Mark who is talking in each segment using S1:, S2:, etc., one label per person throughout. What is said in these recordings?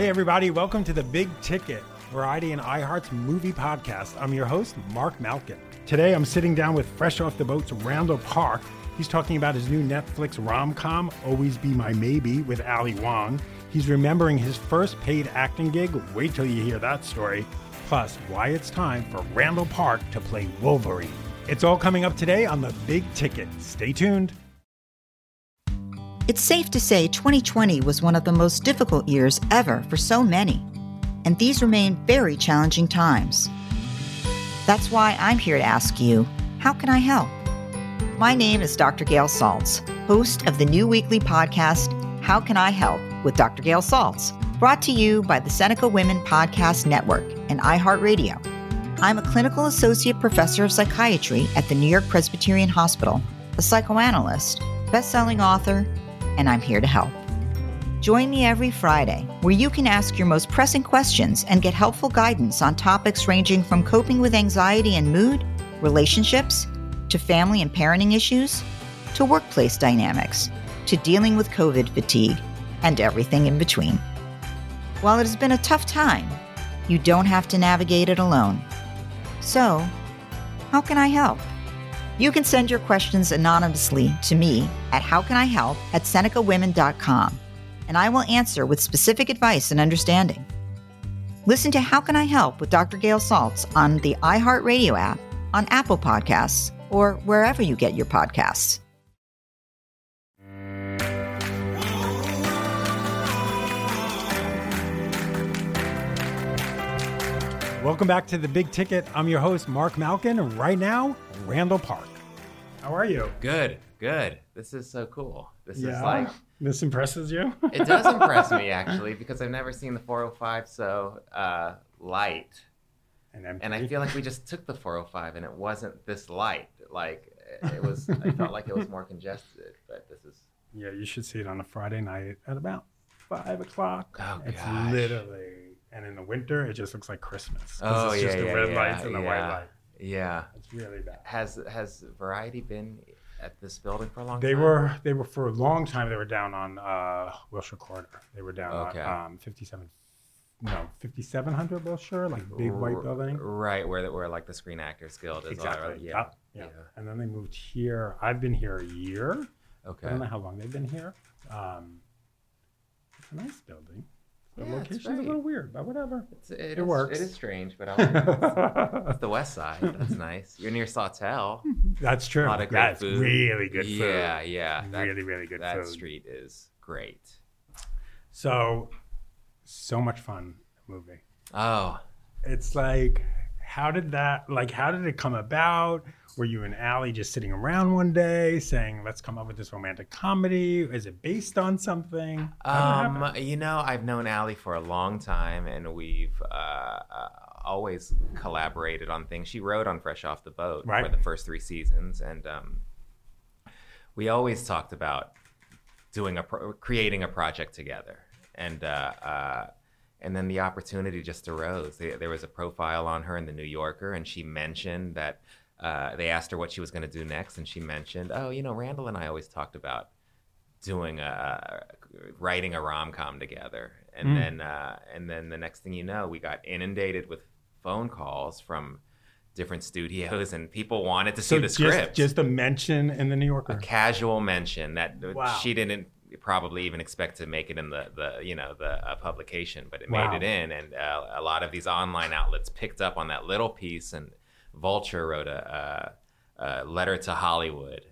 S1: Hey, everybody, welcome to the Big Ticket Variety and iHeart's movie podcast. I'm your host, Marc Malkin. Today, I'm sitting down with Fresh Off the Boat's Randall Park. He's talking about his new Netflix rom com, Always Be My Maybe, with Ali Wong. He's remembering his first paid acting gig. Wait till you hear that story. Plus, why it's time for Randall Park to play Wolverine. It's all coming up today on the Big Ticket. Stay tuned.
S2: It's safe to say 2020 was one of the most difficult years ever for so many, and these remain very challenging times. That's why I'm here to ask you how can I help? My name is Dr. Gail Saltz, host of the new weekly podcast, How Can I Help with Dr. Gail Saltz, brought to you by the Seneca Women Podcast Network and iHeartRadio. I'm a clinical associate professor of psychiatry at the New York Presbyterian Hospital, a psychoanalyst, best-selling author, and I'm here to help. Join me every Friday, where you can ask your most pressing questions and get helpful guidance on topics ranging from coping with anxiety and mood, relationships, to family and parenting issues, to workplace dynamics, to dealing with COVID fatigue, and everything in between. While it has been a tough time, you don't have to navigate it alone. So, how can I help? You can send your questions anonymously to me at howcanihelp at senecawomen.com, and I will answer with specific advice and understanding. Listen to How Can I Help with Dr. Gail Saltz on the iHeartRadio app, on Apple Podcasts, or wherever you get your podcasts.
S1: Welcome back to the Big Ticket. I'm your host, Marc Malkin, and right now, Randall Park. How are you?
S3: Good, good. This is so cool. This is like
S1: This impresses you?
S3: it does impress me actually because I've never seen the 405 so uh, light,
S1: and, empty.
S3: and I feel like we just took the 405 and it wasn't this light. Like it was, I felt like it was more congested. But this is
S1: Yeah, you should see it on a Friday night at about five o'clock.
S3: Oh,
S1: it's
S3: gosh.
S1: literally, and in the winter, it just looks like Christmas.
S3: oh
S1: it's
S3: yeah,
S1: just the
S3: yeah,
S1: red
S3: yeah,
S1: lights and the white
S3: yeah,
S1: light.
S3: Yeah.
S1: It's really bad.
S3: Has has Variety been at this building for a long
S1: They
S3: time?
S1: were they were for a long time. They were down on uh, Wilshire Corner. They were down
S3: Okay.
S1: on um, fifty seven. No, fifty seven hundred Wilshire, like big white building.
S3: Right, where the- where like the Screen Actors Guild is. all
S1: Exactly. Yeah.
S3: Yeah.
S1: yeah. And then they moved here. I've been here a year.
S3: Okay.
S1: I don't know how long they've been here. Um, it's a nice building. The
S3: Yeah,
S1: location's a little weird, but whatever.
S3: It's, it
S1: It
S3: is-
S1: works.
S3: It is strange, but I like it. It's the West Side. That's nice. You're near Sawtelle.
S1: That's true.
S3: A lot of great
S1: That's
S3: food.
S1: really good food.
S3: Yeah, yeah. That,
S1: really, really good
S3: that
S1: food.
S3: street is great.
S1: So, so much fun movie.
S3: Oh,
S1: It's like, how did that? Like, how did it come about? Were you and Ali just sitting around one day saying, "Let's come up with this romantic comedy"? Is it based on something? How did it
S3: um, you know, I've known Ali for a long time, and we've uh, uh, always collaborated on things. She wrote on Fresh Off the Boat
S1: Right.
S3: for the first three seasons, and um, we always talked about doing a pro- creating a project together, and uh, uh, and then the opportunity just arose. There was a profile on her in the New Yorker, and she mentioned that uh, they asked her what she was going to do next, and she mentioned, "Oh, you know, Randall and I always talked about doing a writing a rom com together." And
S1: Mm.
S3: then uh, and then the next thing you know, we got inundated with phone calls from different studios, and people wanted to see the
S1: just,
S3: script.
S1: just a mention in the New Yorker.
S3: a casual mention that
S1: Wow.
S3: she didn't probably even expect to make it in the, the you know the uh, publication, but it
S1: Wow.
S3: made it in, and uh, a lot of these online outlets picked up on that little piece. And Vulture wrote a, a, a letter to Hollywood,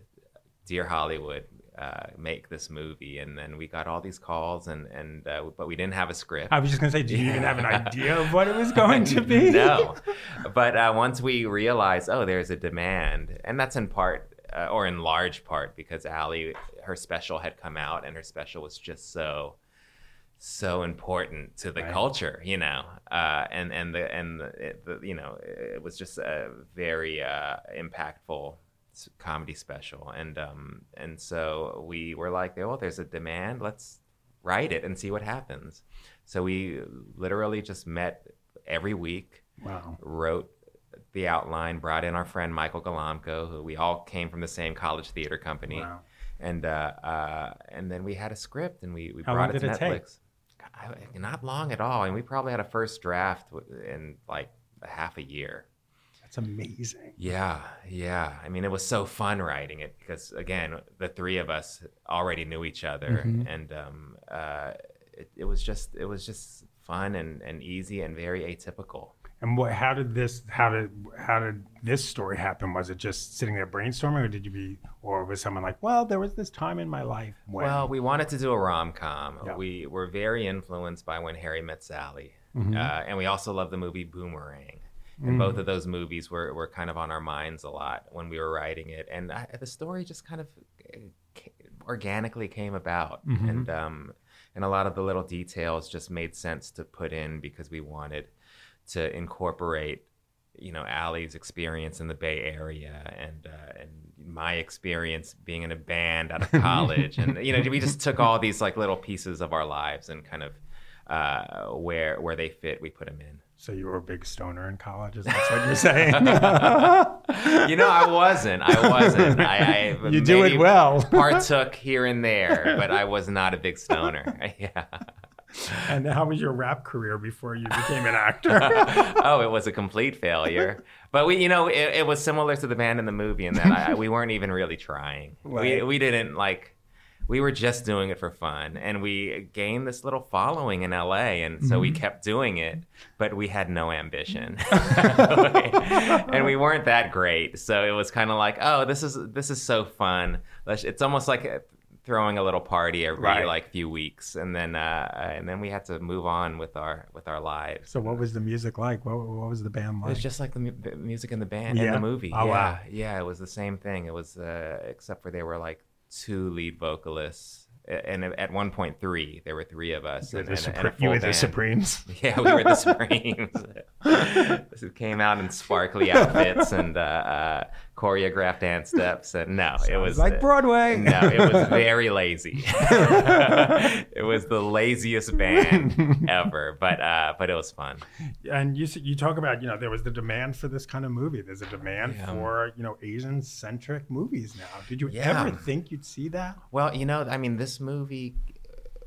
S3: dear Hollywood. Uh, make this movie, and then we got all these calls, and and uh, but we didn't have a script.
S1: I was just gonna say, do you even have an idea of what it was going to be?
S3: no. But uh, once we realized, oh, there's a demand, and that's in part uh, or in large part because Ali, her special had come out, and her special was just so so important to the
S1: Right.
S3: culture, you know, uh, and and the and the, it, the you know it was just a very uh, impactful comedy special, and um and so we were like, oh, there's a demand, let's write it and see what happens. So we literally just met every week,
S1: Wow.
S3: wrote the outline, brought in our friend Michael Golamco, who we all came from the same college theater company,
S1: Wow.
S3: and uh, uh, and then we had a script and we, we
S1: How
S3: brought it to
S1: it take?
S3: I- Not long at all, and we probably had a first draft in like half a year.
S1: That's amazing.
S3: Yeah, yeah. I mean, it was so fun writing it because, again, the three of us already knew each other,
S1: Mhm.
S3: and um, uh, it, it was just it was just fun and, and easy and very atypical.
S1: And what? How did this? How did? How did this story happen? Was it just sitting there brainstorming, or did you be, or was someone like, well, there was this time in my life when?
S3: Well, we wanted to do a rom com.
S1: Yeah.
S3: We were very influenced by When Harry Met Sally,
S1: Mhm.
S3: uh, and we also love the movie Boomerang. And
S1: Mm.
S3: both of those movies were, were kind of on our minds a lot when we were writing it. And I, the story just kind of uh, organically came about.
S1: Mhm.
S3: And, um, and a lot of the little details just made sense to put in because we wanted to incorporate you know Ali's experience in the Bay Area and uh, and my experience being in a band out of college and you know we just took all these like little pieces of our lives and kind of uh, where where they fit we put them in.
S1: so you were a big stoner in college. Is that what you're saying?
S3: you know, I wasn't. I wasn't. I, I
S1: You do it well.
S3: partook here and there, but I was not a big stoner. yeah.
S1: and how was your rap career before you became an actor?
S3: oh, it was a complete failure. But we, you know, it, it was similar to the band in the movie in that I, we weren't even really trying. We,
S1: Right.
S3: we didn't like. We were just doing it for fun, and we gained this little following in LA, and so we
S1: Mhm.
S3: kept doing it. But we had no ambition, and we weren't that great. So it was kind of like, oh, this is this is so fun. It's almost like throwing a little party every
S1: Right.
S3: like few weeks, and then uh, and then we had to move on with our with our lives.
S1: so what was the music like? What, what was the band like?
S3: It was just like the, mu- the music in the band in
S1: Yeah?
S3: the movie.
S1: Oh,
S3: yeah,
S1: wow.
S3: yeah, it was the same thing. It was uh, except for there were like two lead vocalists, and at one point three. There were three of us.
S1: You were
S3: and,
S1: the
S3: and- and
S1: Supre-
S3: a
S1: you were the
S3: band.
S1: Supremes.
S3: Yeah, we were the Supremes. Came out in sparkly outfits and uh, uh, choreographed dance steps, and no, it was
S1: like Broadway.
S3: No, it was very lazy. it was the laziest band ever, but uh, but it was fun.
S1: and you you talk about you know there was the demand for this kind of movie. There's a demand
S3: Yeah.
S1: for you know Asian centric movies now. Did you
S3: Yeah.
S1: ever think you'd see that?
S3: Well, you know, I mean, this movie,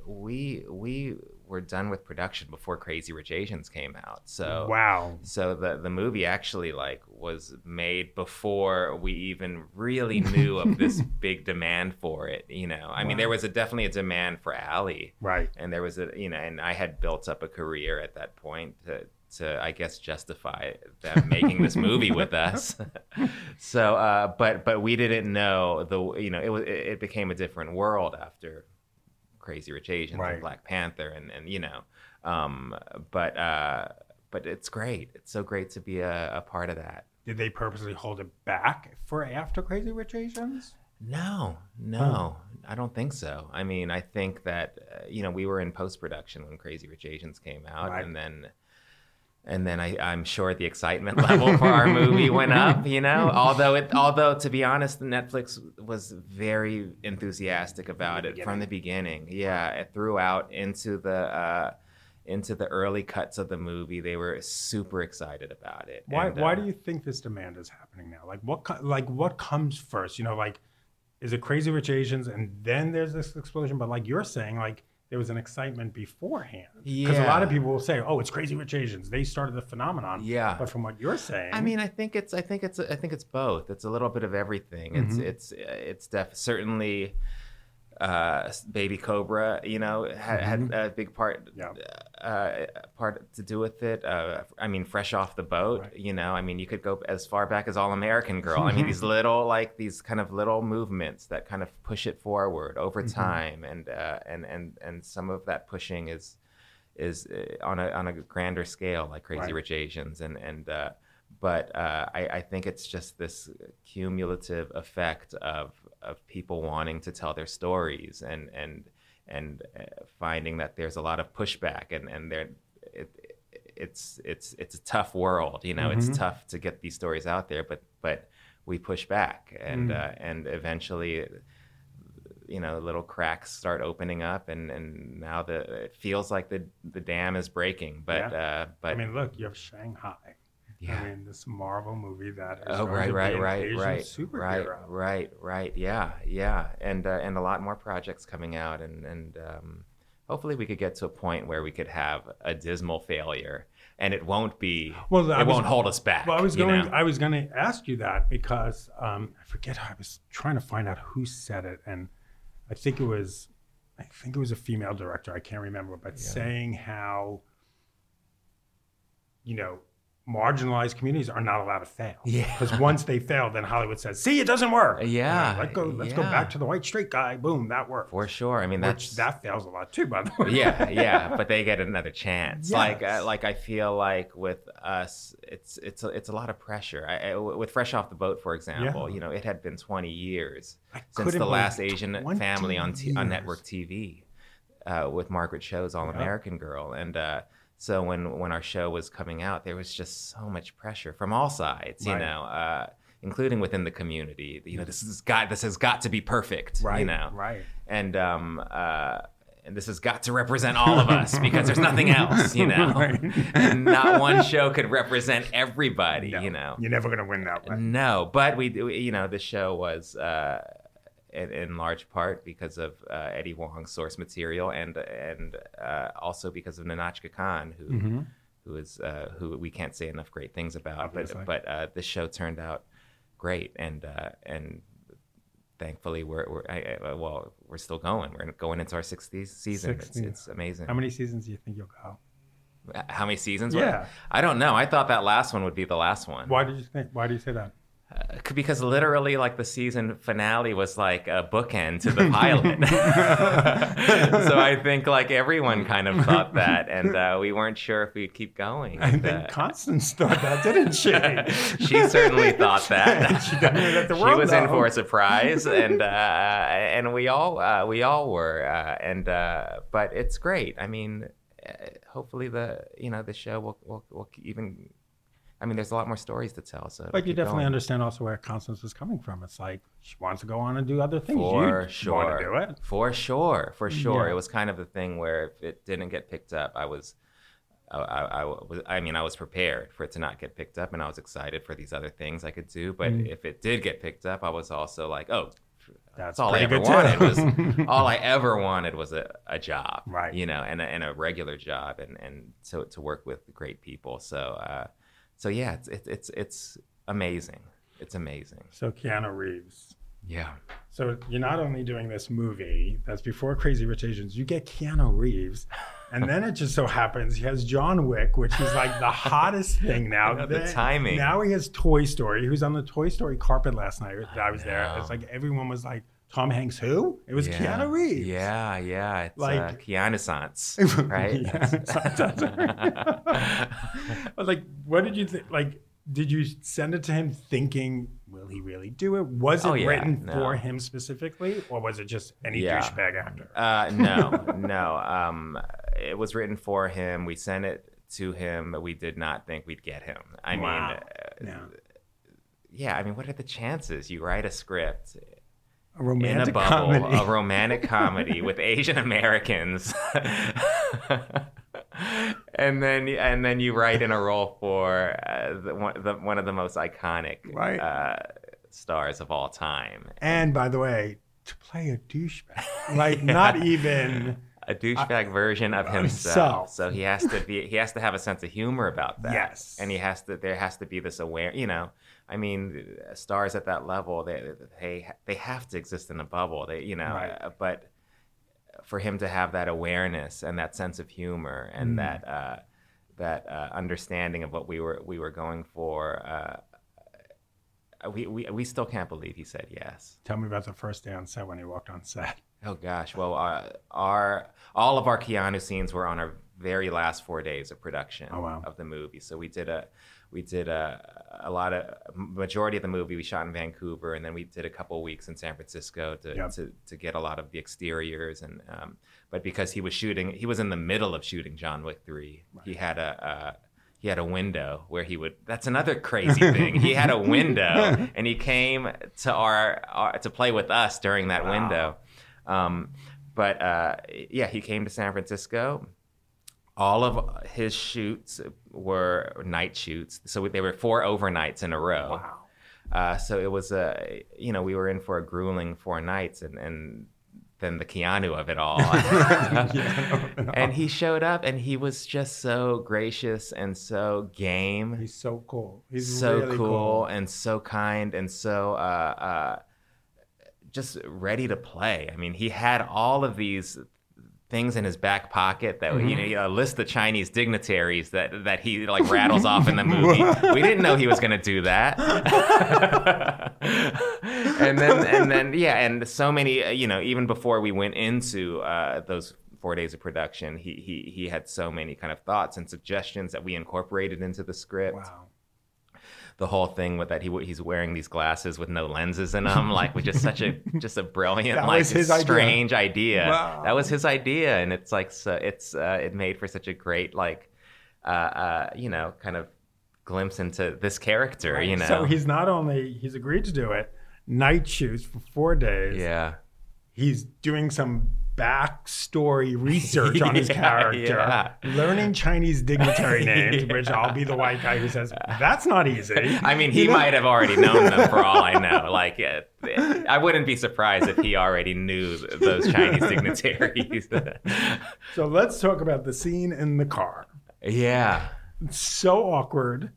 S3: we we were done with production before Crazy Rich Asians came out. So
S1: Wow.
S3: So the the movie actually like was made before we even really knew of this big demand for it. You know, I mean, there was a definitely a demand for Ali,
S1: Right.
S3: and there was a you know, and I had built up a career at that point to to I guess justify them making this movie with us. so, uh, but but we didn't know the you know it was it, it became a different world after Crazy Rich Asians
S1: Right.
S3: and Black Panther and and you know, um, but uh, but it's great. It's so great to be a, a part of that.
S1: Did they purposely hold it back for after Crazy Rich Asians?
S3: No, no, I don't think so. I mean, I think that uh, you know we were in post production when Crazy Rich Asians came out,
S1: Right.
S3: and then and then I, I'm sure the excitement level for our movie went up. You know, although it although to be honest, Netflix was very enthusiastic about it from the beginning. Yeah, it throughout into the. Uh, into the early cuts of the movie, they were super excited about it.
S1: Why
S3: And,
S1: why
S3: uh,
S1: do you think this demand is happening now? Like what co- like what comes first? You know, like is it Crazy Rich Asians and then there's this explosion? But like you're saying, like there was an excitement beforehand. Because a lot of people will say, "Oh, it's Crazy Rich Asians. They started the phenomenon."
S3: Yeah.
S1: But from what you're saying,
S3: I mean, I think it's, I think it's, I think it's both. It's a little bit of everything. It's,
S1: Mhm.
S3: it's, it's def- certainly, uh, Baby Cobra, you know, had, had a big part,
S1: Yeah.
S3: uh, part to do with it. Uh, I mean, fresh off the boat,
S1: Right.
S3: you know. I mean, you could go as far back as All American Girl. I mean, these little, like these kind of little movements that kind of push it forward over time, and uh, and and and some of that pushing is is uh, on a on a grander scale, like Crazy
S1: Right.
S3: Rich Asians, and and uh, but uh, I, I think it's just this cumulative effect of of people wanting to tell their stories and and and uh, finding that there's a lot of pushback and and there it, it's it's it's a tough world you know
S1: Mhm.
S3: it's tough to get these stories out there but but we push back and
S1: Mm.
S3: uh, and eventually you know little cracks start opening up and and now the it feels like the the dam is breaking but uh but
S1: I mean, look, you have Shang-Chi.
S3: Yeah.
S1: I mean, this Marvel movie that is
S3: Oh right, right, right,
S1: Asian
S3: right,
S1: superhero.
S3: right, right, right. Yeah, yeah, and uh, and a lot more projects coming out, and and um, hopefully we could get to a point where we could have a dismal failure, and it won't be.
S1: Well, I
S3: it
S1: was-
S3: won't hold us back.
S1: Well, I was going.
S3: know?
S1: I was going to ask you that because um, I forget. I was trying to find out who said it, and I think it was, I think it was a female director. I can't remember, but saying how, you know, marginalized communities are not allowed to fail.
S3: Yeah.
S1: Because once they fail, then Hollywood says, "See, it doesn't work."
S3: Yeah,
S1: Let go. Let's go back to the white straight guy. Boom, that worked.
S3: For sure. I mean,
S1: Which that fails a lot too, by the way.
S3: yeah, yeah, but they get another chance. Like, uh, like I feel like with us, it's it's a, it's a lot of pressure. I, I, with Fresh Off the Boat, for example,
S1: Yeah.
S3: you know, it had been 20 years
S1: I
S3: since the last Asian family on t- on network TV uh, with Margaret Cho's All
S1: Yeah.
S3: American Girl, and uh, so when when our show was coming out, there was just so much pressure from all sides, you
S1: Right.
S3: know. Uh, including within the community, you know, this has got this has got to be perfect,
S1: Right.
S3: you know,
S1: Right.
S3: and um uh and this has got to represent all of us because there's nothing else, you know.
S1: Right.
S3: and not one show could represent everybody,
S1: No,
S3: you know.
S1: You're never gonna win that way.
S3: No, but we, we- you know, the show was uh, in, in large part because of uh, Eddie Huang's source material, and and uh, also because of Nahnatchka Khan, who
S1: Mhm.
S3: who is uh, who we can't say enough great things about.
S1: Obviously.
S3: But but uh, the show turned out great, and uh, and thankfully we're, we're I, I, well we're still going. We're going into our sixth season. It's,
S1: 16th.
S3: it's amazing.
S1: How many seasons do you think you'll go?
S3: How many seasons?
S1: Yeah.
S3: I don't know. I thought that last one would be the last one.
S1: Why did you think? Why do you say that?
S3: Uh, because literally, like the season finale was like a bookend to the pilot. so I think like everyone kind of thought that, and uh, we weren't sure if we'd keep going.
S1: I
S3: And,
S1: think
S3: uh,
S1: Constance thought that, didn't she?
S3: she certainly thought that.
S1: She
S3: she was in for a surprise, and uh, and we all uh, we all were, uh, and uh, but it's great. I mean, hopefully the you know the show will will, will even. I mean, there's a lot more stories to tell. So
S1: But you definitely
S3: going.
S1: understand also where Constance is coming from. It's like she wants to go on and do other things.
S3: For
S1: you
S3: sure.
S1: want to do it.
S3: For sure. For sure.
S1: Yeah.
S3: It was kind of the thing where if it didn't get picked up, I was. I, I, I was. I mean, I was prepared for it to not get picked up, and I was excited for these other things I could do. But
S1: Mm.
S3: if it did get picked up, I was also like, "Oh,
S1: That's
S3: that's all I ever wanted was all I ever wanted was a, a job,
S1: Right.
S3: You know, and a, and a regular job, and and to to work with great people. So, uh, so yeah, it's it's it's, it's amazing. It's amazing.
S1: So Keanu Reeves.
S3: Yeah.
S1: So you're not only doing this movie that's before Crazy Rich Asians, you get Keanu Reeves, and then it just so happens he has John Wick, which is like the hottest thing now.
S3: know, the timing.
S1: Now he has Toy Story. He was on the Toy Story carpet last night. that I was there. It's like everyone was like, "Tom Hanks, who?" It was
S3: Yeah.
S1: Keanu Reeves.
S3: Yeah, yeah. It's
S1: Like-
S3: uh, Keanu Sans, right?
S1: But like, what did you think? Like, did you send it to him thinking, will he really do it? Was it
S3: Oh, yeah,
S1: written
S3: no.
S1: for him specifically, or was it just any
S3: Yeah.
S1: douchebag actor?
S3: uh, no, no. Um, it was written for him. We sent it to him, but we did not think we'd get him. I
S1: Wow.
S3: mean, uh,
S1: Yeah.
S3: yeah. I mean, what are the chances? You write a script
S1: A
S3: in
S1: romantic
S3: a bubble,
S1: comedy.
S3: a romantic comedy with Asian Americans. And then, and then you write in a role for uh, the, one, the, one of the most iconic
S1: Right.
S3: uh, stars of all time.
S1: and by the way, to play a douchebag, like not even
S3: a douchebag version of himself.
S1: himself.
S3: So he has to be he has to have a sense of humor about that.
S1: Yes.
S3: And he has to there has to be this aware, you know. I mean, stars at that level, they they they have to exist in a bubble. They, you know,
S1: Right.
S3: uh, but for him to have that awareness and that sense of humor
S1: Mm.
S3: and that uh, that uh, understanding of what we were we were going for, uh, we, we we still can't believe he said yes.
S1: Tell me about the first day on set when he walked on set.
S3: Oh gosh, well, uh, our all of our Keanu scenes were on our very last four days of production
S1: Oh, wow.
S3: of the movie. So we did a we did a, a lot of majority of the movie we shot in Vancouver, and then we did a couple weeks in San Francisco to to, to get a lot of the exteriors. And um, but because he was shooting, he was in the middle of shooting John Wick three. He had a. Uh, he had a window where he would. That's another crazy thing. he had a window, and he came to our, our to play with us during that window. Um, but uh, yeah, he came to San Francisco. All of his shoots were night shoots, so they were four overnights in a row.
S1: Wow.
S3: Uh, so it was a, you know, we were in for a grueling four nights, and and then the Keanu of it all. and he showed up, and he was just so gracious and so game
S1: He's so cool. He's
S3: so
S1: really
S3: cool, and so kind and so uh, uh, just ready to play. I mean, he had all of these things in his back pocket that you know
S1: Mm-hmm.
S3: a list of Chinese dignitaries that that he like rattles off in the movie. We didn't know he was going to do that. and then and then yeah, and so many uh, you know even before we went into uh, those four days of production, he he he had so many kind of thoughts and suggestions that we incorporated into the script
S1: Wow.
S3: The whole thing with that he he's wearing these glasses with no lenses in them like was just such a just a brilliant
S1: That
S3: like
S1: was his idea.
S3: strange idea,
S1: Wow.
S3: that was his idea and it's like so it's uh, it made for such a great like uh, uh you know kind of glimpse into this character you know
S1: So he's not only he's agreed to do it, night shoots for four days.
S3: yeah
S1: He's doing some backstory research on his
S3: Yeah,
S1: character,
S3: yeah.
S1: learning Chinese dignitary names, which I'll be the white guy who says that's not easy.
S3: I mean, he might have already known them for all I know. Like, uh, I wouldn't be surprised if he already knew those Chinese dignitaries.
S1: So let's talk about the scene in the car.
S3: yeah,
S1: so awkward,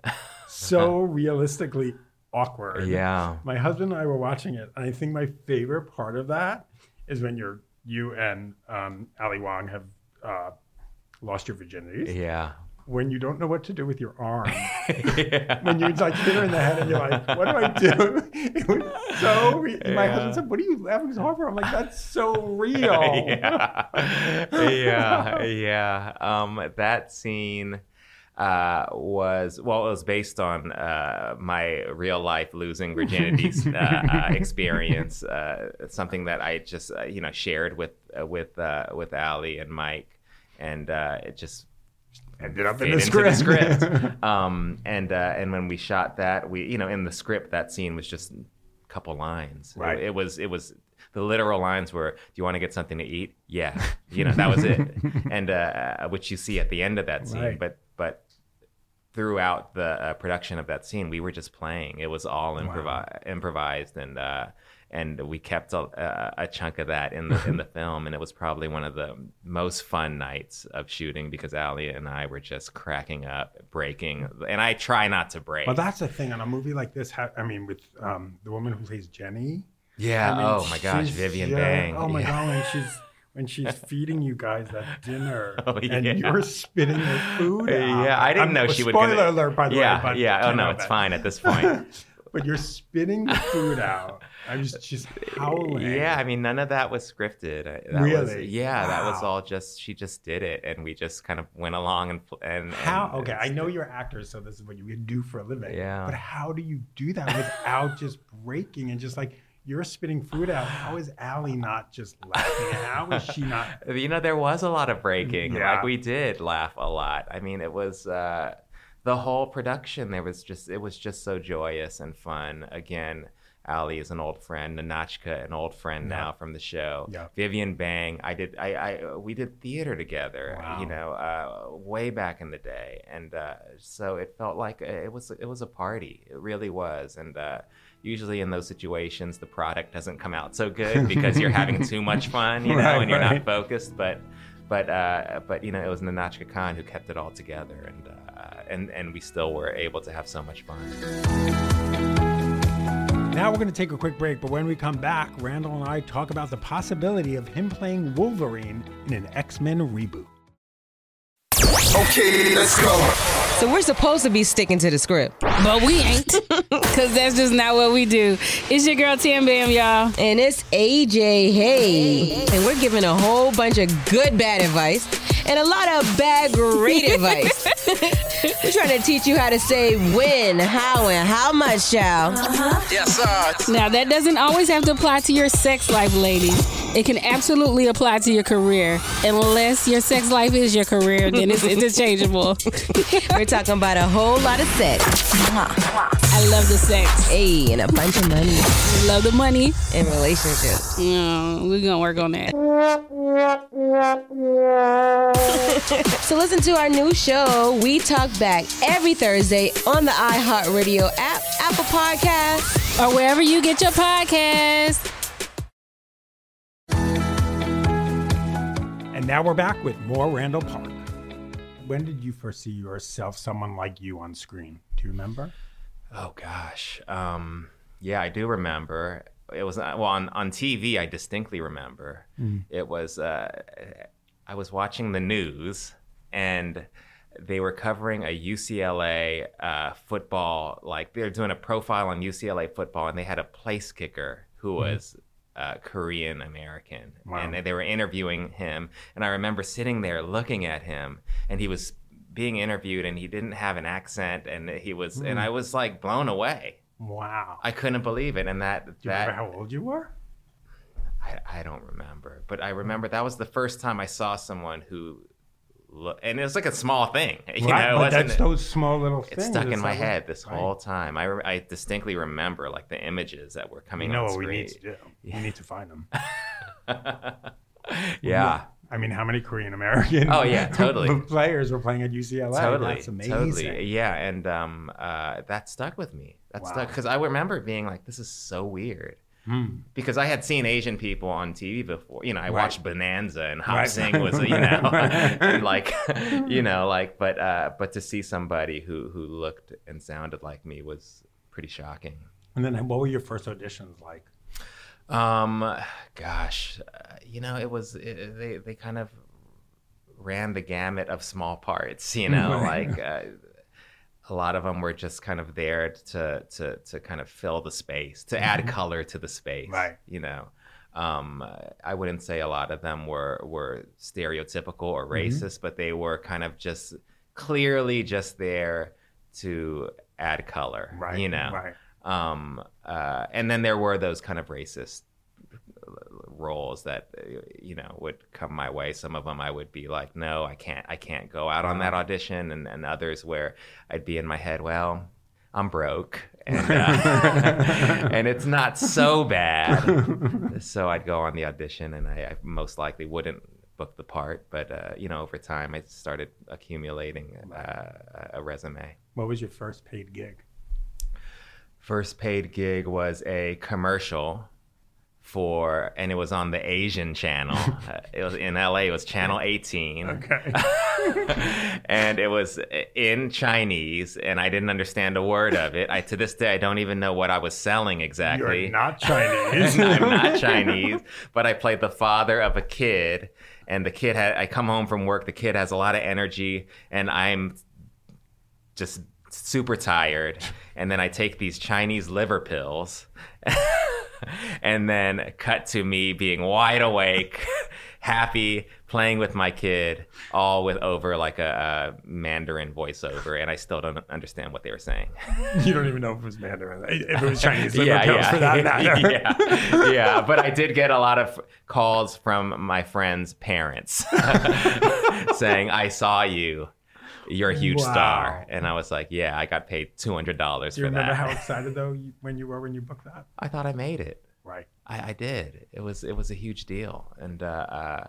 S1: so realistically awkward.
S3: yeah.
S1: My husband and I were watching it, and I think my favorite part of that is when you're you and um, Ali Wong have uh, lost your virginities.
S3: Yeah.
S1: When you don't know what to do with your arm. When you're like hit her in the head and you're like, what do I do? It was so. Re- My husband said, "What are you laughing so hard for?" I'm like, "That's so real."
S3: yeah, yeah, yeah. Um, that scene uh, was well, it was based on uh, my real life losing virginity uh, uh, experience. Uh, something that I just uh, you know shared with uh, with uh, with Ali and Mike, and uh, it just
S1: Ended up in the script.
S3: the script. um, and uh, and when we shot that, we you know in the script that scene was just a couple lines.
S1: Right.
S3: It, it was it was the literal lines were, "Do you want to get something to eat?" Yeah, you know that was it. and uh, which you see at the end of that scene,
S1: Right.
S3: but but throughout the uh, production of that scene, we were just playing. It was all improvi- improvised, and uh, and we kept a, a, chunk of that in the in the film. And it was probably one of the most fun nights of shooting because Ali and I were just cracking up, breaking. And I try not to break.
S1: Well, that's the thing on a movie like this. I mean, with um, the woman who plays Jenny.
S3: yeah.
S1: I mean,
S3: oh my gosh, Vivian
S1: yeah,
S3: Bang.
S1: Oh my
S3: Yeah.
S1: god, she's when she's feeding you guys at dinner
S3: Oh,
S1: and you're spitting your food out.
S3: Yeah, I didn't
S1: I'm-
S3: know she would.
S1: Spoiler
S3: gonna-
S1: alert, by the
S3: yeah,
S1: way. But
S3: yeah. Oh no, it's
S1: that.
S3: fine at this point.
S1: But you're spitting the food out. I was just howling.
S3: Yeah, I mean, none of that was scripted. That Was,
S1: Really?
S3: yeah, that was all just she just did it, and we just kind of went along and and
S1: How?
S3: and
S1: Okay, I know you're actors, so this is what you do for a living.
S3: Yeah.
S1: But how do you do that without just breaking and just like you're spitting food out? How is Ali not just laughing? How is she not?
S3: You know, there was a lot of breaking.
S1: Yeah.
S3: Like we did laugh a lot. I mean, it was uh, the whole production. There was just it was just so joyous and fun. Again, Ali is an old friend. Nahnatchka, an old friend now from the show.
S1: Yeah.
S3: Vivian Bang. I did. I, I we did theater together.
S1: Wow.
S3: You know, uh, way back in the day, and uh, so it felt like it was it was a party. It really was, and. Uh, Usually in those situations, the product doesn't come out so good because you're having too much fun, you know,
S1: Right,
S3: and you're
S1: right.
S3: not focused. But but uh, but you know, it was Nahnatchka Khan who kept it all together, and uh, and and we still were able to have so much fun.
S1: Now we're going to take a quick break, but when we come back, Randall and I talk about the possibility of him playing Wolverine in an X Men reboot.
S4: Okay, let's go.
S5: So we're supposed to be sticking to the script.
S6: But we ain't. Because that's just not what we do. It's your girl Tam Bam, y'all.
S5: And it's AJ Hey. And we're giving a whole bunch of good bad advice and a lot of bad great advice. we're trying to teach you how to say when, how, and how much, child. Uh-huh.
S4: Yes, sir.
S6: Now, that doesn't always have to apply to your sex life, ladies. It can absolutely apply to your career. Unless your sex life is your career, then it's interchangeable.
S5: We're talking about a whole lot of sex.
S6: I love the sex.
S5: Hey, and a bunch of money.
S6: Love the money.
S5: And relationships.
S6: Mm, we're going to work on that.
S5: so listen to our new show, We Talk Back, every Thursday on the iHeartRadio app, Apple Podcasts,
S6: or wherever you get your podcasts.
S1: And now we're back with more Randall Park. When did you first see yourself, someone like you, on screen? Do you remember?
S3: Oh gosh, um, yeah, I do remember. It was uh, well on on TV. I distinctly remember.
S1: Mm.
S3: It was uh, I was watching the news and they were covering a UCLA uh, football. Like they were doing a profile on UCLA football, and they had a place kicker who was uh, Korean American,
S1: Wow.
S3: and they were interviewing him. And I remember sitting there looking at him, and he was being interviewed, and he didn't have an accent, and he was, and
S1: Hmm.
S3: I was like blown away.
S1: Wow.
S3: I couldn't believe it, and that
S1: Do you
S3: that
S1: remember how old you were?
S3: I, I don't remember, but I remember that was the first time I saw someone who, and it was like a small thing, you
S1: Right,
S3: know.
S1: But that's those small little
S3: It stuck in my
S1: like-
S3: head this
S1: right.
S3: whole time. I, re- I distinctly remember like the images that were coming
S1: You know what
S3: screen.
S1: we need to do? We need to find them.
S3: yeah.
S1: I mean, how many Korean American?
S3: Oh, yeah, totally.
S1: players were playing at UCLA.
S3: Totally,
S1: That's amazing.
S3: totally, yeah, and um, uh, that stuck with me. That
S1: Wow.
S3: stuck because I remember being like, "This is so weird,"
S1: Hmm.
S3: because I had seen Asian people on TV before. You know, I
S1: Right.
S3: watched Bonanza and Hop
S1: Right.
S3: Sing was, you know,
S1: Right.
S3: like, you know, like, but uh, but to see somebody who who looked and sounded like me was pretty shocking.
S1: And then, what were your first auditions like?
S3: Um, gosh, uh, you know, it was it, they they kind of ran the gamut of small parts. You know,
S1: Right.
S3: like uh, a lot of them were just kind of there to to to kind of fill the space, to add
S1: Mhm.
S3: color to the space.
S1: Right.
S3: You know. Um, I wouldn't say a lot of them were were stereotypical or
S1: Mhm.
S3: racist, but they were kind of just clearly just there to add color.
S1: Right,
S3: You know.
S1: right.
S3: Um, uh, and then there were those kind of racist roles that uh, you know would come my way. Some of them i would be like no i can't i can't go out on that audition. And, and others where i'd be in my head well i'm broke and, uh, and it's not so bad. So i'd go on the audition and i, I most likely wouldn't book the part. But uh, you know over time i started accumulating uh, a resume.
S1: What was your first paid gig?
S3: First paid gig was a commercial for and it was on the asian channel uh, it was in la it was channel 18
S1: Okay.
S3: and it was in chinese and i didn't understand a word of it i to this day i don't even know what i was selling exactly
S1: You're not Chinese.
S3: i'm not chinese but i played the father of a kid and the kid had i come home from work the kid has a lot of energy and i'm just super tired and then i take these chinese liver pills and then cut to me being wide awake happy playing with my kid all with over like a, a mandarin voiceover and i still don't understand what they were saying
S1: you don't even know if it was Mandarin. If it was Chinese, liver
S3: yeah,
S1: pills
S3: yeah.
S1: for that matter.
S3: yeah, yeah. But I did get a lot of calls from my friends' parents saying, "I saw you. You're a huge
S1: Wow.
S3: star." And I was like, "Yeah, I got paid two hundred dollars for
S1: Do you remember
S3: that."
S1: how excited though you, when you were when you booked that?
S3: I thought I made it.
S1: Right.
S3: I, I did. It was it was a huge deal, and uh, uh,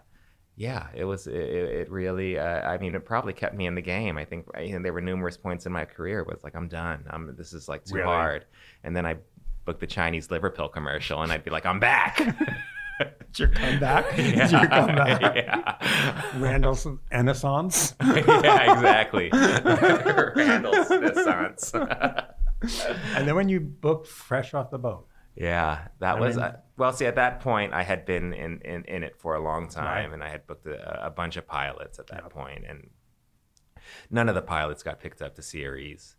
S3: yeah, it was. It, it really. Uh, I mean, it probably kept me in the game. I think you know, there were numerous points in my career where it's like I'm done. I'm this is like too
S1: Really?
S3: hard, and then I booked the Chinese liver pill commercial, and I'd be like, I'm back.
S1: It's your comeback. It's your comeback. Yeah. Randall's Renaissance.
S3: yeah, exactly. Randall's Renaissance.
S1: and then when you booked Fresh Off the Boat.
S3: Yeah, that
S1: I
S3: was
S1: mean-
S3: uh, well. See, at that point, I had been in, in, in it for a long time,
S1: Right.
S3: and I had booked a, a bunch of pilots at that point, and none of the pilots got picked up to series.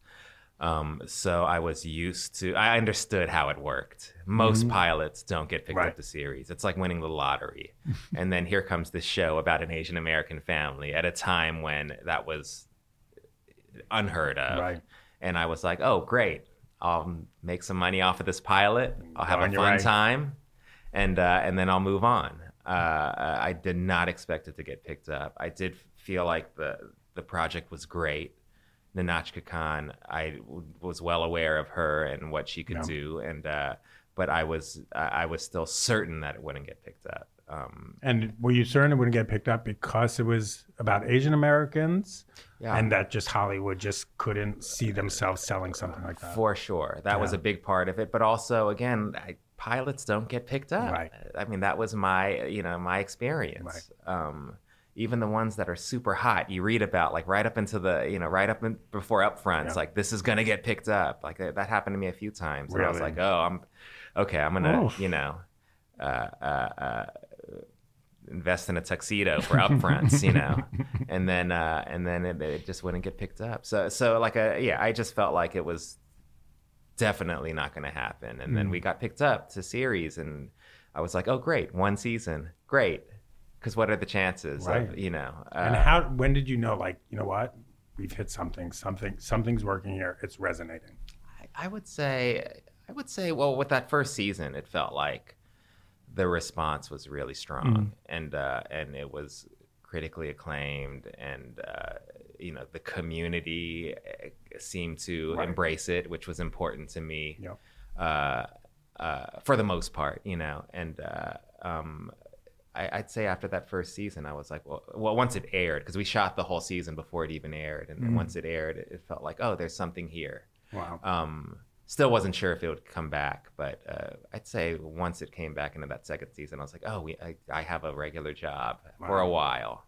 S3: Um, so I was used to. I understood how it worked. Most
S1: Mhm.
S3: pilots don't get picked
S1: Right.
S3: up to series. It's like winning the lottery, and then here comes this show about an Asian American family at a time when that was unheard of.
S1: Right.
S3: And I was like, oh, great. I'll make some money off of this pilot. I'll have
S1: on
S3: a fun
S1: way.
S3: time. And, uh, and then I'll move on. Uh, I did not expect it to get picked up. I did feel like the, the project was great. Nahnatchka Khan, I w- was well aware of her and what she could
S1: Yeah.
S3: do. And, uh, but I was, I was still certain that it wouldn't get picked up. Um,
S1: And were you certain it wouldn't get picked up because it was about Asian Americans?
S3: Yeah.
S1: And that just Hollywood just couldn't see themselves selling something like that.
S3: For sure. That was a big part of it. But also, again, I, pilots don't get picked up.
S1: Right.
S3: I mean, that was my, you know, my experience. Um, even the ones that are super hot, you read about like right up into the, you know, right up in, before upfronts,
S1: Yeah.
S3: like this is going to get picked up. Like that, that happened to me a few times. And I was like, oh, I'm, okay, I'm going to,
S1: Oof.
S3: you know, uh, uh, uh, invest in a tuxedo for upfronts, you know, and then uh, and then it, it just wouldn't get picked up. So so like a yeah, I just felt like it was definitely not going to happen. And then
S1: Mm.
S3: we got picked up to series, and I was like, oh great, one season, great. Because what are the chances?
S1: Right.
S3: Of, you know,
S1: and
S3: uh,
S1: how? When did you know? Like, you know what? We've hit something. Something. Something's working here. It's resonating.
S3: I would say, I would say, well, with that first season, it felt like the response was really strong,
S1: Mhm.
S3: and uh, and it was critically acclaimed, and uh, you know, the community uh, seemed to
S1: Right.
S3: embrace it, which was important to me.
S1: Yep.
S3: Uh, uh, for the most part, you know, and uh, um, I, I'd say after that first season, I was like, well, well once it aired, because we shot the whole season before it even aired, and, and
S1: Mm.
S3: once it aired, it, it felt like, oh, there's something here.
S1: Wow.
S3: Um, still wasn't sure if it would come back, but uh, I'd say once it came back into that second season, I was like, oh, we, I, I have a regular job for a while.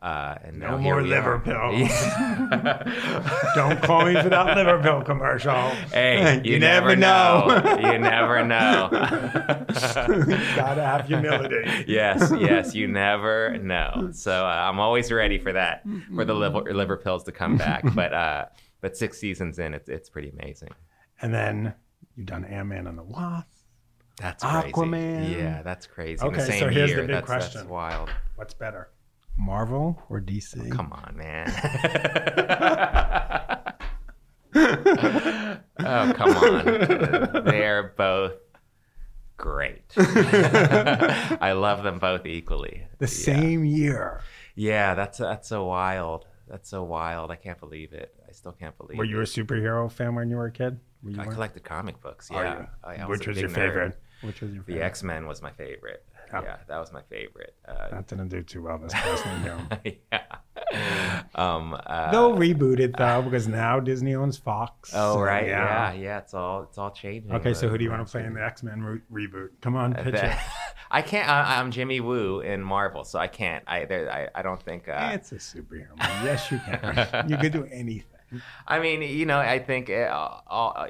S3: Uh, and
S1: No more liver pills. Don't call me for that liver pill commercial.
S3: Hey, you,
S1: You
S3: never,
S1: never
S3: know.
S1: know.
S3: you never know.
S1: Gotta have humility.
S3: yes, yes, you never know. So uh, I'm always ready for that, for the liver, liver pills to come back. But uh, but six seasons in, it's it's pretty amazing.
S1: And then you've done Ant Man and the Wasp.
S3: That's crazy.
S1: Aquaman.
S3: Yeah, that's crazy. In
S1: Okay,
S3: the same
S1: so here's
S3: year.
S1: the big
S3: that's,
S1: question.
S3: That's wild.
S1: What's better, Marvel or DC?
S3: Come on, man. oh, come on. They're both great. I love them both equally.
S1: The same year.
S3: Yeah, that's that's so wild. That's so wild. I can't believe it. I still can't believe
S1: Were
S3: it.
S1: you a superhero fan when you were a kid? Were you
S3: I
S1: one?
S3: collected comic books.
S1: Are
S3: Yeah,
S1: you?
S3: I- I
S1: Which
S3: a
S1: was your
S3: nerd.
S1: favorite? Which was your favorite? The?
S3: X Men was my favorite.
S1: Oh.
S3: Yeah, that was my favorite. Uh,
S1: That didn't do too well this past one. Yeah.
S3: yeah. Um, uh,
S1: They'll reboot it though because now Disney owns Fox.
S3: Oh
S1: so,
S3: right, yeah. yeah, It's all it's all changing.
S1: Okay, so who do you want to play in the X Men re- reboot? Come on,
S3: Uh,
S1: pitch it.
S3: I can't. I, I'm Jimmy Woo in Marvel, so I can't. I there, I, I don't think. Uh,
S1: it's a superhero. Yes, you can. you could do anything.
S3: I mean, you know, I think uh, all, all, all,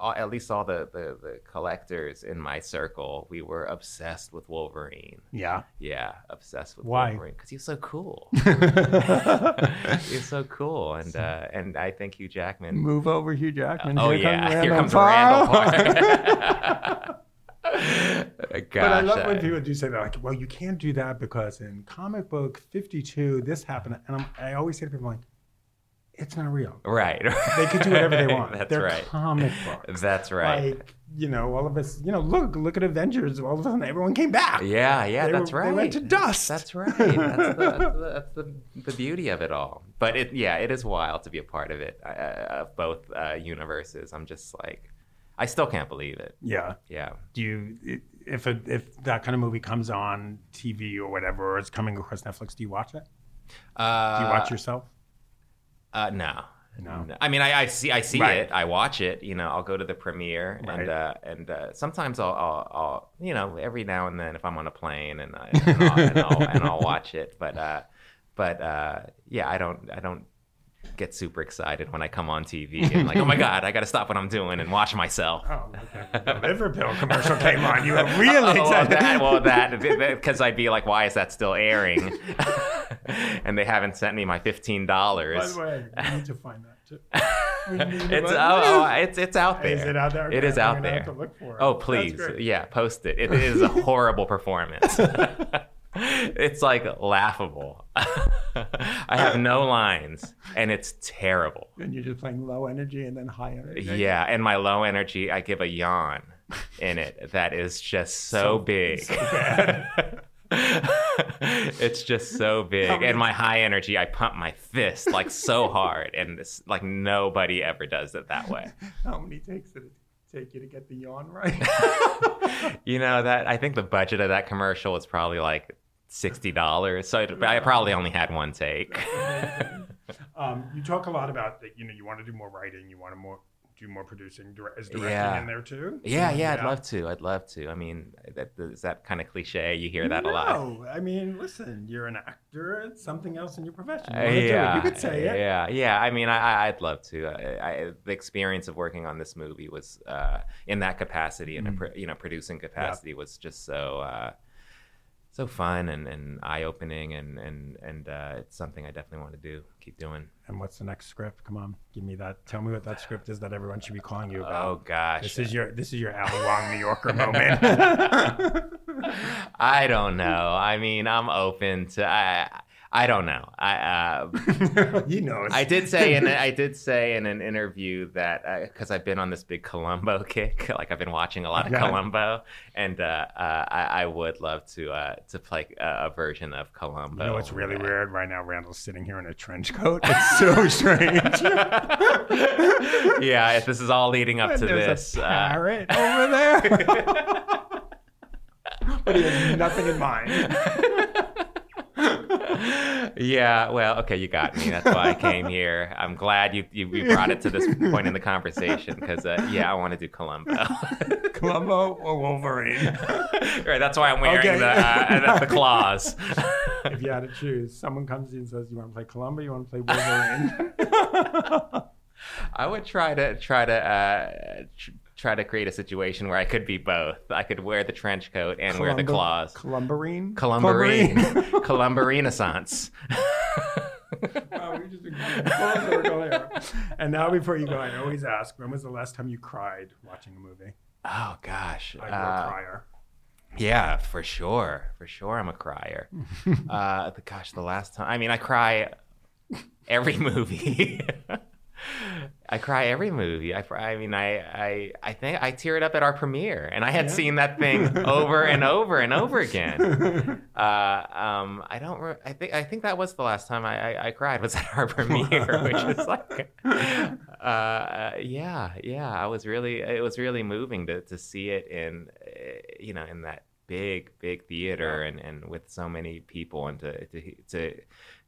S3: at least all the, the the collectors in my circle, we were obsessed with Wolverine.
S1: Yeah.
S3: Yeah, obsessed with
S1: Why?
S3: Wolverine because he's so cool. he's so cool, and uh, and I think Hugh Jackman.
S1: Move over, Hugh Jackman.
S3: Oh
S1: Here
S3: yeah,
S1: comes
S3: here comes Randall Park.
S1: but I love when people do say that, like, well, you can't do that because in comic book 52, this happened. And I'm, I always say to people, like, it's not real.
S3: Right.
S1: They could do whatever they want.
S3: That's
S1: They're
S3: right.
S1: comic books.
S3: That's right.
S1: Like, you know, all of us, you know, look, look at Avengers. All of a sudden, everyone came back.
S3: Yeah, yeah,
S1: They
S3: that's
S1: were-
S3: right.
S1: They went to dust.
S3: That's right. That's, the, that's, the, that's the, the beauty of it all. But it, yeah, it is wild to be a part of it, uh, of both uh, universes. I'm just like, I still can't believe it.
S1: Yeah.
S3: Yeah.
S1: Do you, if a, if that kind of movie comes on TV or whatever, or it's coming across Netflix, do you watch it?
S3: Uh,
S1: do you watch yourself?
S3: Uh, no,
S1: No.
S3: I mean, I, I see, I see
S1: Right.
S3: it. I watch it. You know, I'll go to the premiere,
S1: Right.
S3: and uh, and uh, sometimes I'll, I'll, I'll, you know, every now and then if I'm on a plane and, I, and, I'll, and, I'll, and I'll watch it. But uh, but uh, yeah, I don't, I don't get super excited when I come on TV and like, oh my god, I got to stop what I'm doing and watch myself.
S1: Oh, okay. The liver pill commercial came on. You were really
S3: Oh,
S1: excited.
S3: well, that because I'd be like, why is that still airing? and they haven't sent me my fifteen dollars.
S1: By the way, we need to find that too. We need to
S3: It's oh, oh, it's it's out there.
S1: Is it out there?
S3: It is
S1: I'm
S3: out there.
S1: have to look for it.
S3: Oh please, yeah, post it. It is a horrible performance. it's like laughable. I have no uh, lines, and it's terrible.
S1: And you're just playing low energy and then high energy.
S3: Yeah, and my low energy, I give a yawn in it that is just so,
S1: So-
S3: big.
S1: so
S3: it's just so big. And my high energy, I pump my fist like so hard, and it's like nobody ever does it that way.
S1: How many takes did it take you to get the yawn right?
S3: You know that I think the budget of that commercial was probably like sixty dollars, so it, I probably only had one take.
S1: um, you talk a lot about that. You know, you want to do more writing. You want to more do more producing. Dire- Is directing
S3: Yeah.
S1: in there too?
S3: Yeah, yeah, I'd love to. I'd love to. I mean, that, is that kind of cliche? You hear that a lot.
S1: No, I mean, listen, you're an actor. It's something else in your profession. You
S3: Uh,
S1: wanna do it.
S3: yeah,
S1: You could say it.
S3: Yeah, yeah. I mean, I, I- I'd love to. I, I, the experience of working on this movie was uh, in that capacity, in a
S1: Mm.
S3: pro- you know producing capacity, was just so uh, so fun and, and eye opening, and and and uh, it's something I definitely want to do. Keep doing.
S1: And what's the next script? Come on, give me that. Tell me what that script is that everyone should be calling you about.
S3: Oh gosh,
S1: This is your this is your Ali Wong New Yorker moment.
S3: I don't know. I mean, I'm open to. I I don't know. I uh,
S1: he knows.
S3: I did say in I did say in an interview that because I've been on this big Columbo kick, like I've been watching a lot of. Columbo, and uh, uh, I, I would love to uh, to play a, a version of Columbo.
S1: You know what's really weird right now? Randall's sitting here in a trench coat. It's so strange.
S3: yeah, if this is all leading up
S1: And
S3: to this.
S1: a
S3: uh,
S1: parrot over there. but he has nothing in mind.
S3: Yeah, well, okay, you got me. That's why I came here. I'm glad you you, you brought it to this point in the conversation because uh, yeah, I want to do Columbo.
S1: Columbo or Wolverine?
S3: right, that's why I'm wearing
S1: Okay.
S3: the, uh, the the claws.
S1: if you had to choose, someone comes in and says, "You want to play Columbo? You want to play Wolverine?"
S3: I would try to try to uh, tr- try to create a situation where I could be both. I could wear the trench coat and wear the
S1: Columbo-
S3: claws.
S1: Columbarine?
S3: Columbarine, Columba Renaissance.
S1: Wow, we just been full circle here. And now, before you go, I always ask, when was the last time you cried watching a movie?
S3: Oh gosh,
S1: I'm
S3: Uh,
S1: a crier.
S3: Yeah, for sure, for sure. I'm a crier. uh, the, gosh, the last time. I mean, I cry every movie. I cry every movie. I, I mean, I, I, I think I teared up at our premiere, and I had
S1: Yeah.
S3: seen that thing over and over and over again. Uh, um, I don't. Re- I think. I think that was the last time I, I, I cried was at our premiere, which is like, uh, yeah, yeah. I was really. It was really moving to to see it in, uh, you know, in that big, big theater and and with so many people, and to to to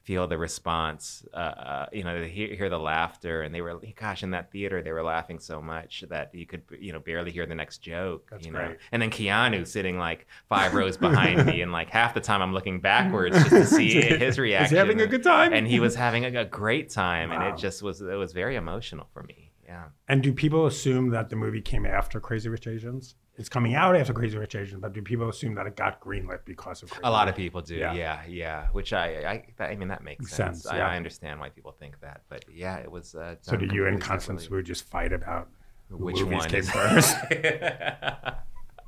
S3: feel the response, uh, uh, you know, hear, hear the laughter. And they were, gosh, in that theater, they were laughing so much that you could, you know, barely hear the next joke.
S1: That's
S3: you know?
S1: great.
S3: And then Keanu sitting like five rows behind me, and like half the time I'm looking backwards just to see his reaction.
S1: Is having a good time?
S3: And he was having a, a great time, and it just was, it was very emotional for me. Yeah.
S1: And do people assume that the movie came after Crazy Rich Asians? It's coming out after Crazy Rich Asians, but do people assume that it got greenlit because of Crazy
S3: A lot of people do,
S1: Yeah.
S3: yeah, yeah. Which I, I, I mean, that makes sense.
S1: sense,
S3: I,
S1: yeah.
S3: I understand why people think that, but yeah, it was. Uh,
S1: So do you and Constance
S3: separately.
S1: Wu just fight about
S3: Which
S1: movies
S3: one
S1: came first?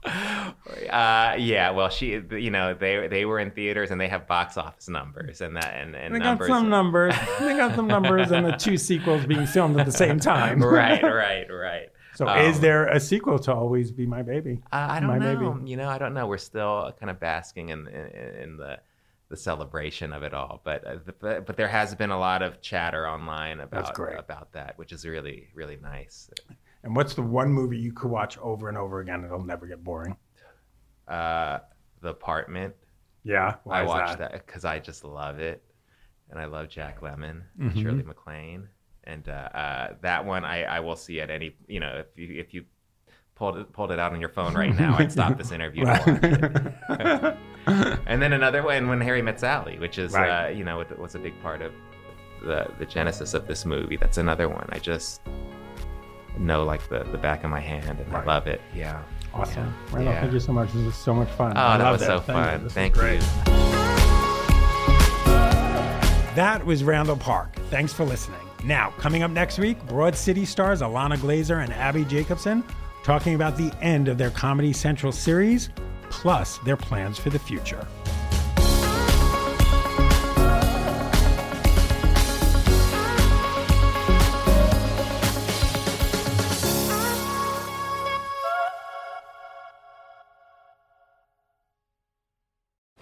S3: uh, yeah, well, she, you know, they they were in theaters and they have box office numbers and that and, and
S1: they
S3: numbers.
S1: got some numbers. They got some numbers, and the two sequels being filmed at the same time.
S3: right, right, right.
S1: So,
S3: Um,
S1: is there a sequel to Always Be My Maybe?
S3: Uh, I don't
S1: My
S3: know.
S1: Baby.
S3: You know, I don't know. We're still kind of basking in in, in the the celebration of it all, but uh, but but there has been a lot of chatter online about about that, which is really really nice.
S1: And what's the one movie you could watch over and over again? It'll never get boring.
S3: Uh, the apartment.
S1: Yeah,
S3: I
S1: is
S3: watched
S1: that?
S3: because I just love it, and I love Jack Lemmon,
S1: Mhm.
S3: Shirley MacLaine. And uh, uh, that one I, I will see at any you know if you if you pulled it, pulled it out on your phone right now, I'd stop this interview. to watch it. and then another one when Harry met Sally, which is
S1: Right.
S3: uh, you know what was a big part of the the genesis of this movie. That's another one I just know like the the back of my hand, and I love it. Yeah.
S1: Awesome.
S3: Yeah.
S1: Randall,
S3: Yeah.
S1: thank you so much. This was so much fun.
S3: Oh,
S1: I
S3: that was
S1: it.
S3: so
S1: Thank
S3: fun.
S1: This was
S3: Thank
S1: great.
S3: you.
S1: That was Randall Park. Thanks for listening. Now, coming up next week, Broad City stars Ilana Glazer and Abbi Jacobson talking about the end of their Comedy Central series, plus their plans for the future.